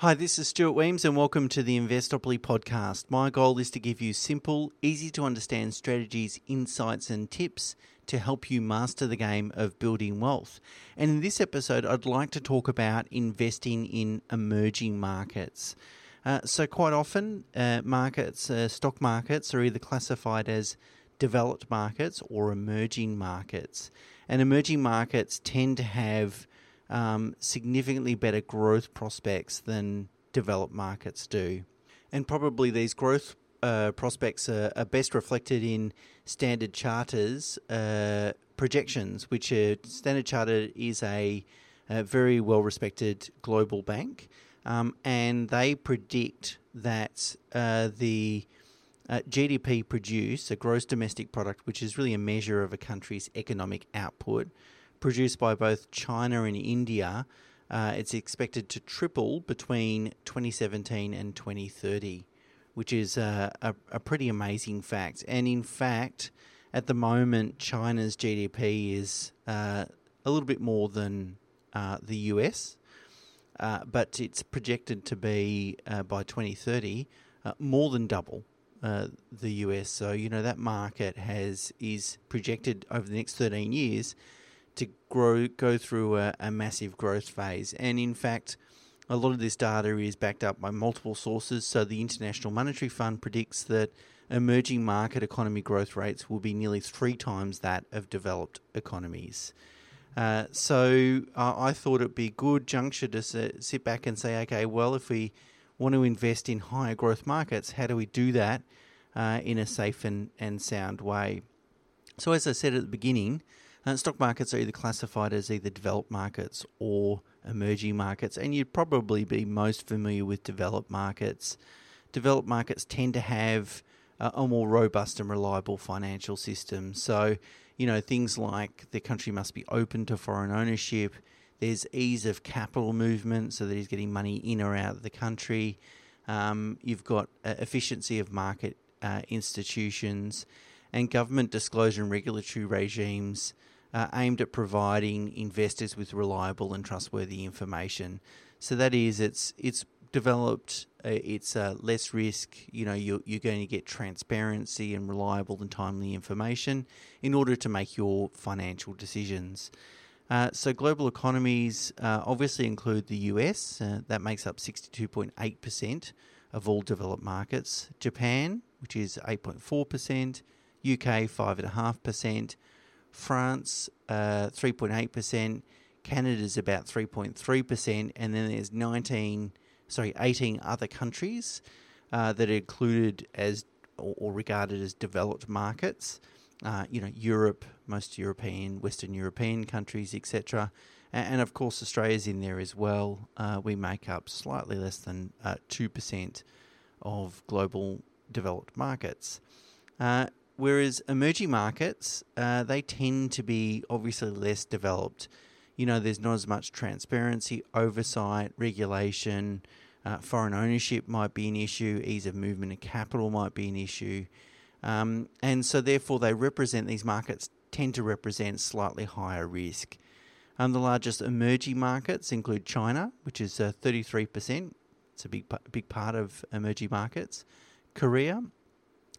Hi, this is Stuart Wemyss, and welcome to the Investopoly podcast. My goal is to give you simple, easy to understand strategies, insights, and tips to help you master the game of building wealth. And in this episode, I'd like to talk about investing in emerging markets. Uh, so, quite often, uh, markets, uh, stock markets, are either classified as developed markets or emerging markets. And emerging markets tend to have um, significantly better growth prospects than developed markets do. And probably these growth uh, prospects are, are, best reflected in Standard Charter's uh, projections, which are, Standard Charter is a, a very well respected global bank, um, and they predict that uh, the uh, GDP produced, a gross domestic product, which is really a measure of a country's economic output, produced by both China and India, uh, it's expected to triple between 2017 and 2030, which is uh, a, a pretty amazing fact. And in fact, at the moment, China's GDP is uh, a little bit more than uh, the US, uh, but it's projected to be uh, by 2030 more than double. the US, so you know that market has is projected over the next 13 years to grow go through a, a massive growth phase. And in fact, a lot of this data is backed up by multiple sources. So the International Monetary Fund predicts that emerging market economy growth rates will be nearly three times that of developed economies. Uh, so uh, I thought it'd be good juncture to sit back and say, okay, well, if we want to invest in higher growth markets, how do we do that uh, in a safe and, and sound way? So, as I said at the beginning, uh, stock markets are either classified as either developed markets or emerging markets, and you'd probably be most familiar with developed markets. Developed markets tend to have uh, a more robust and reliable financial system. So, you know, things like the country must be open to foreign ownership. There's ease of capital movement, so that he's getting money in or out of the country. Um, you've got uh, efficiency of market uh, institutions and government disclosure and regulatory regimes uh, aimed at providing investors with reliable and trustworthy information. So that is, it's it's developed. Uh, it's uh, less risk. You know, you're you're going to get transparency and reliable and timely information in order to make your financial decisions. Uh, so global economies uh, obviously include the US. Uh, that makes up 62.8% of all developed markets. Japan, which is 8.4%. UK, 5.5%. France, uh, 3.8%. Canada's about 3.3%. And then there's 19, sorry, 18 other countries uh, that are included as or, or regarded as developed markets. Uh, you know, Europe, most European, Western European countries, etc. And, and, of course, Australia's in there as well. Uh, we make up slightly less than uh, 2% of global developed markets. Uh, Whereas emerging markets, uh, they tend to be obviously less developed. You know, there's not as much transparency, oversight, regulation. Uh, foreign ownership might be an issue. Ease of movement of capital might be an issue. Um, and so, therefore, they represent these markets tend to represent slightly higher risk. Um, the largest emerging markets include China, which is uh, 33%. It's a big, big part of emerging markets. Korea,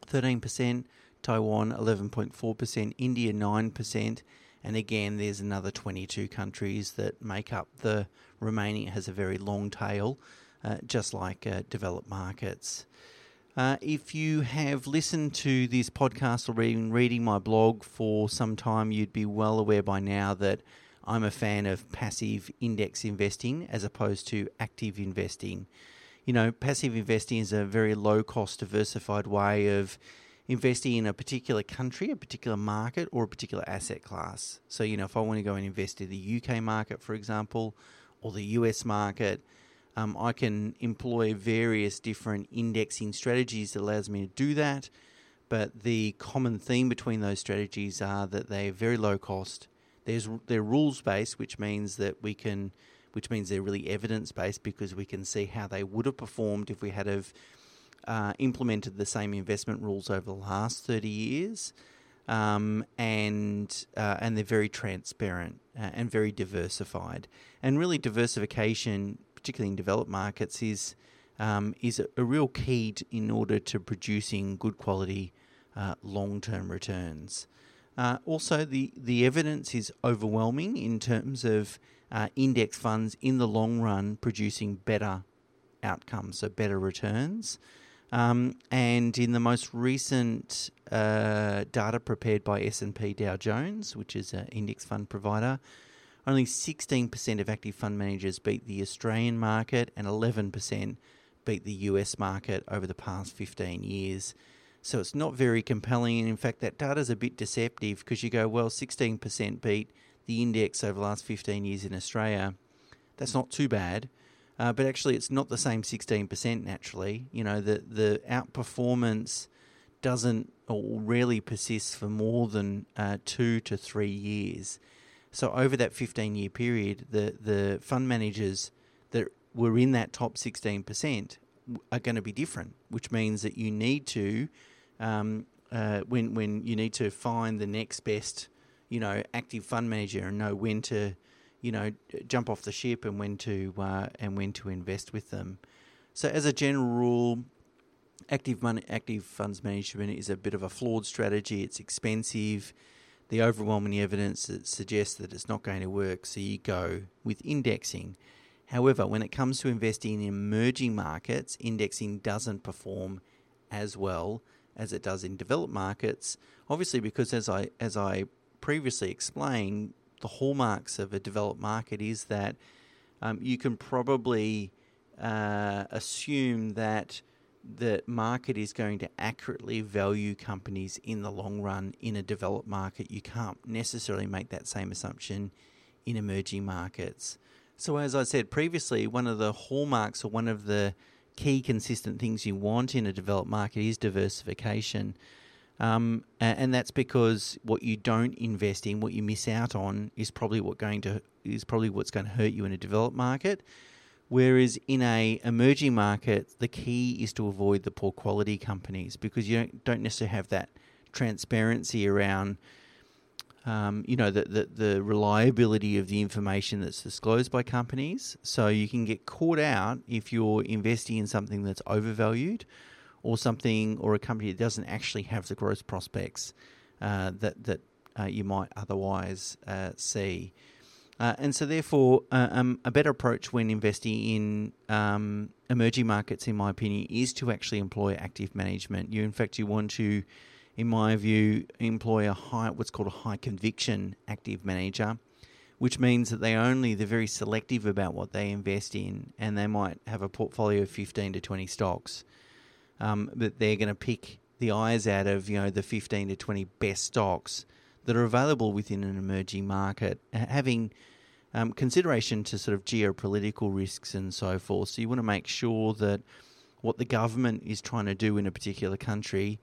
13%. Taiwan 11.4%, India 9%, and again, there's another 22 countries that make up the remaining. It has a very long tail, uh, just like uh, developed markets. Uh, if you have listened to this podcast or been reading my blog for some time, you'd be well aware by now that I'm a fan of passive index investing as opposed to active investing. You know, passive investing is a very low cost, diversified way of investing in a particular country, a particular market, or a particular asset class. So, you know, if I want to go and invest in the UK market, for example, or the US market, um, I can employ various different indexing strategies that allows me to do that. But the common theme between those strategies are that they're very low cost. There's they're rules based, which means that we can, which means they're really evidence based because we can see how they would have performed if we had have uh, implemented the same investment rules over the last 30 years. Um, and uh, and they're very transparent uh, and very diversified. And really, diversification particularly in developed markets, is um, is a, a, real key to, in order to producing good quality uh, long term returns. Uh, also, the, the evidence is overwhelming in terms of uh, index funds in the long run producing better outcomes, so better returns. Um, and in the most recent uh, data prepared by S&P Dow Jones, which is an index fund provider, only 16% of active fund managers beat the Australian market and 11% beat the US market over the past 15 years. So it's not very compelling. And in fact, that data is a bit deceptive because you go, well, 16% beat the index over the last 15 years in Australia. That's not too bad. Uh, but actually, it's not the same 16% naturally. You know, the, the outperformance doesn't or rarely persists for more than uh, two to three years. So over that 15 year period, the, the fund managers that were in that top 16% are going to be different, which means that you need to, um, uh, when, when you need to find the next best, you know, active fund manager and know when to, you know, jump off the ship and when to, uh, and when to invest with them. So as a general rule, active money, active funds management is a bit of a flawed strategy. It's expensive. The overwhelming evidence suggests that it's not going to work. So you go with indexing. However, when it comes to investing in emerging markets, indexing doesn't perform as well as it does in developed markets. Obviously, because as I as I previously explained, the hallmarks of a developed market is that um, you can probably uh, assume that the market is going to accurately value companies in the long run in a developed market. You can't necessarily make that same assumption in emerging markets. So, as I said previously, one of the hallmarks or one of the key consistent things you want in a developed market is diversification. Um, and that's because what you don't invest in, what you miss out on, is probably what going to is probably what's going to hurt you in a developed market. Whereas in a emerging market, the key is to avoid the poor quality companies because you don't, don't necessarily have that transparency around um, you know, the, the, the, reliability of the information that's disclosed by companies. So you can get caught out if you're investing in something that's overvalued or something or a company that doesn't actually have the growth prospects uh, that, that uh, you might otherwise uh, see. Uh, and so, therefore, uh, um, a better approach when investing in um, emerging markets, in my opinion, is to actually employ active management. You, in fact, you want to in my view, employ a high, what's called a high conviction active manager, which means that they only they're very selective about what they invest in, and they might have a portfolio of fifteen to twenty stocks, um, but they're going to pick the eyes out of you know the fifteen to twenty best stocks that are available within an emerging market, having um, consideration to sort of geopolitical risks and so forth. So you want to make sure that what the government is trying to do in a particular country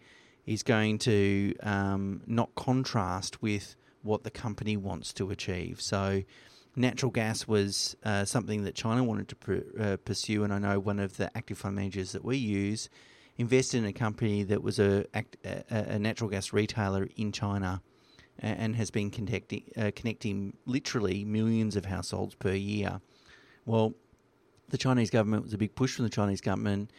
is going to um, not contrast with what the company wants to achieve. So, natural gas was uh, something that China wanted to pr- uh, pursue, and I know one of the active fund managers that we use invested in a company that was a, a, a natural gas retailer in China and has been connecting, uh, connecting literally millions of households per year. Well, the Chinese government was a big push from the Chinese government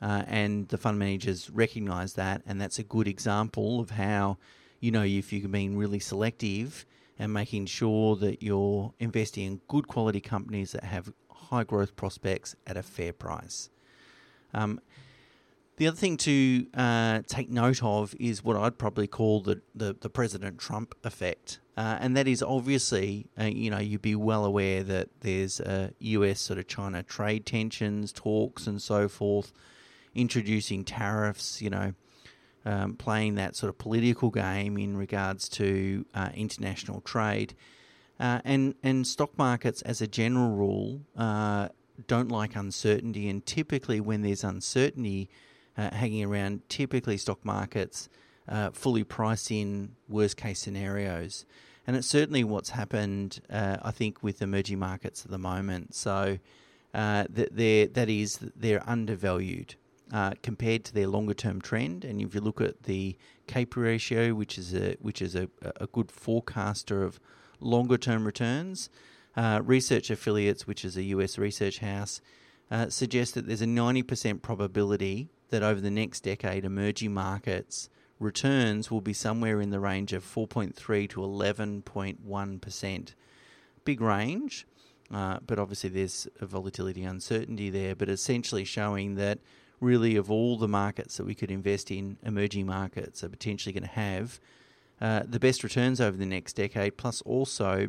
uh, and the fund managers recognise that, and that's a good example of how, you know, if you're being really selective and making sure that you're investing in good quality companies that have high growth prospects at a fair price. Um, the other thing to uh, take note of is what I'd probably call the, the, the President Trump effect. Uh, and that is obviously, uh, you know, you'd be well aware that there's US sort of China trade tensions, talks, and so forth introducing tariffs, you know, um, playing that sort of political game in regards to uh, international trade. Uh, and, and stock markets, as a general rule, uh, don't like uncertainty. And typically, when there's uncertainty uh, hanging around, typically stock markets uh, fully price in worst case scenarios. And it's certainly what's happened, uh, I think, with emerging markets at the moment. So that, they that is, they're undervalued uh, compared to their longer term trend. And if you look at the CAPE ratio, which is a which is a, a good forecaster of longer term returns, Uh, research Affiliates, which is a US research house, uh, suggests that there's a 90% probability that over the next decade, emerging markets returns will be somewhere in the range of 4.3 to 11.1%. Big range, uh, but obviously there's a volatility uncertainty there, but essentially showing that really of all the markets that we could invest in, emerging markets are potentially going to have uh, the best returns over the next decade, plus also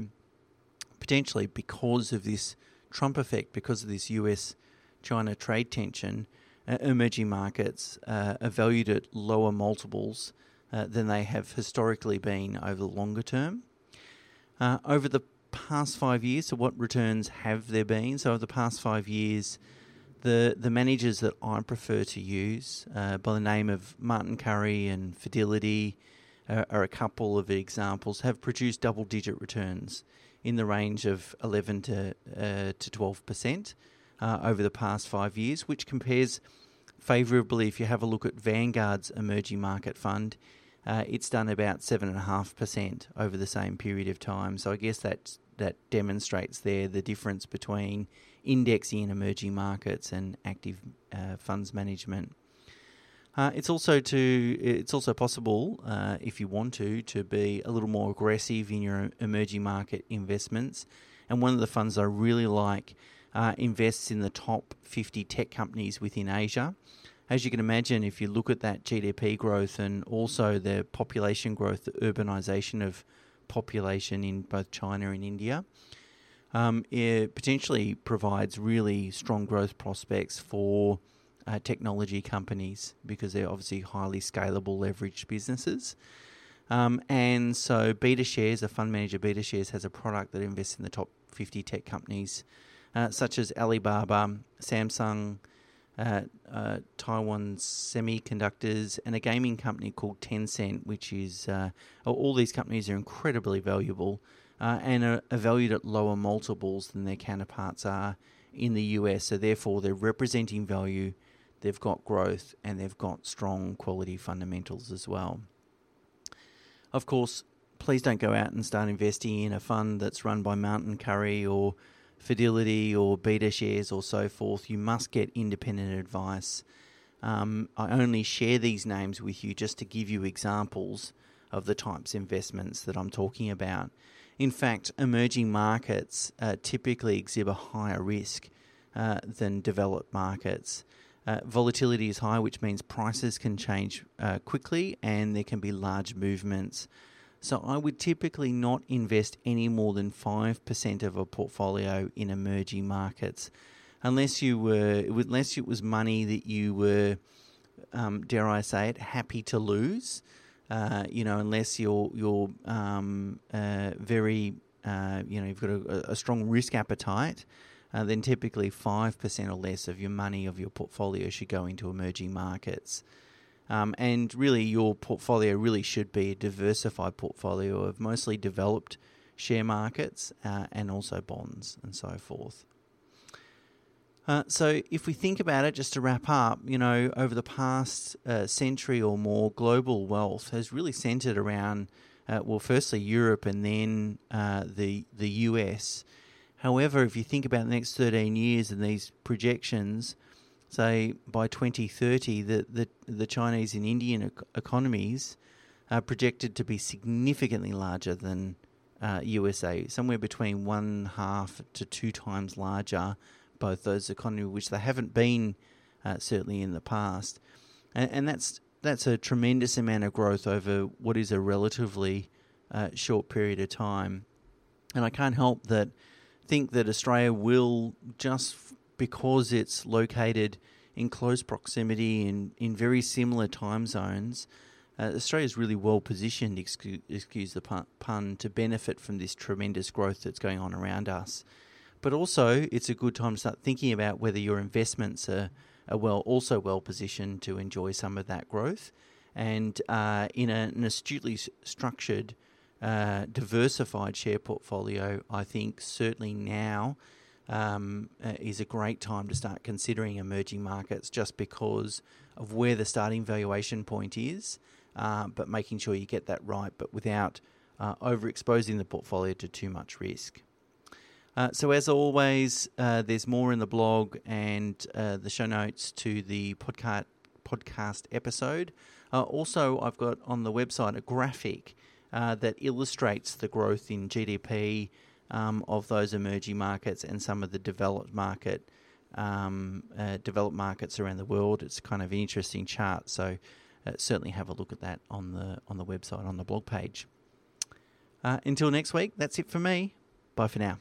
potentially because of this Trump effect, because of this US China trade tension, uh, emerging markets uh, are valued at lower multiples uh, than they have historically been over the longer term. Uh, over the past five years, so what returns have there been? So over the past five years, the the managers that I prefer to use, uh, by the name of Martin Currie and Fidelity, uh, are a couple of examples, have produced double digit returns in the range of 11 to to 12 percent uh, over the past five years, which compares favourably if you have a look at Vanguard's emerging market fund. Uh, it's done about seven and a half percent over the same period of time. So I guess that that demonstrates there the difference between indexing in emerging markets and active uh, funds management. Uh, it's also to it's also possible uh, if you want to to be a little more aggressive in your emerging market investments. And one of the funds I really like uh, invests in the top 50 tech companies within Asia. As you can imagine, if you look at that GDP growth and also the population growth, the urbanization of population in both China and India, um, it potentially provides really strong growth prospects for uh, technology companies because they're obviously highly scalable, leveraged businesses. Um, and so BetaShares, a fund manager, BetaShares has a product that invests in the top 50 tech companies, uh, such as Alibaba, Samsung, uh, uh, Taiwan Semiconductors, and a gaming company called Tencent, which is uh, all these companies are incredibly valuable uh, and are, are valued at lower multiples than their counterparts are in the US. So therefore, they're representing value they've got growth, and they've got strong quality fundamentals as well. Of course, please don't go out and start investing in a fund that's run by Martin Currie or Fidelity or BetaShares or so forth. You must get independent advice. Um, I only share these names with you just to give you examples of the types of investments that I'm talking about. In fact, emerging markets uh, typically exhibit a higher risk uh, than developed markets. Uh, volatility is high, which means prices can change uh, quickly and there can be large movements. So I would typically not invest any more than 5% of a portfolio in emerging markets unless you were unless it was money that you were um, dare I say it happy to lose. Uh, you know, unless you're you're um, uh, very uh, you know you've got a, a strong risk appetite uh, then typically 5% or less of your money of your portfolio should go into emerging markets. Um, and really, your portfolio really should be a diversified portfolio of mostly developed share markets uh, and also bonds and so forth. Uh, so, if we think about it, just to wrap up, you know, over the past uh, century or more, global wealth has really centered around, uh, well, firstly Europe and then uh, the the US. However, if you think about the next 13 years and these projections, say by 2030, the, the, the Chinese and Indian economies are projected to be significantly larger than uh, USA, somewhere between one half to two times larger, both those economies, which they haven't been uh, certainly in the past. And, and, that's that's a tremendous amount of growth over what is a relatively uh, short period of time. And I can't help that think that Australia will just because it's located in close proximity in, in very similar time zones. Uh, Australia is really well positioned, excuse, excuse the pun, pun, to benefit from this tremendous growth that's going on around us. But also, it's a good time to start thinking about whether your investments are, are well, also well positioned to enjoy some of that growth. And uh, in a, an astutely structured uh, diversified share portfolio, I think certainly now um, uh, is a great time to start considering emerging markets just because of where the starting valuation point is, uh, but making sure you get that right, but without uh, overexposing the portfolio to too much risk. Uh, so, as always, uh, there's more in the blog and uh, the show notes to the podcast podcast episode. Also, I've got on the website a graphic that illustrates the growth in GDP um, of those emerging markets and some of the developed market um, uh, developed markets around the world. It's kind of an interesting chart, so certainly have a look at that on the on the website on the blog page. until next week, that's it for me. Bye for now.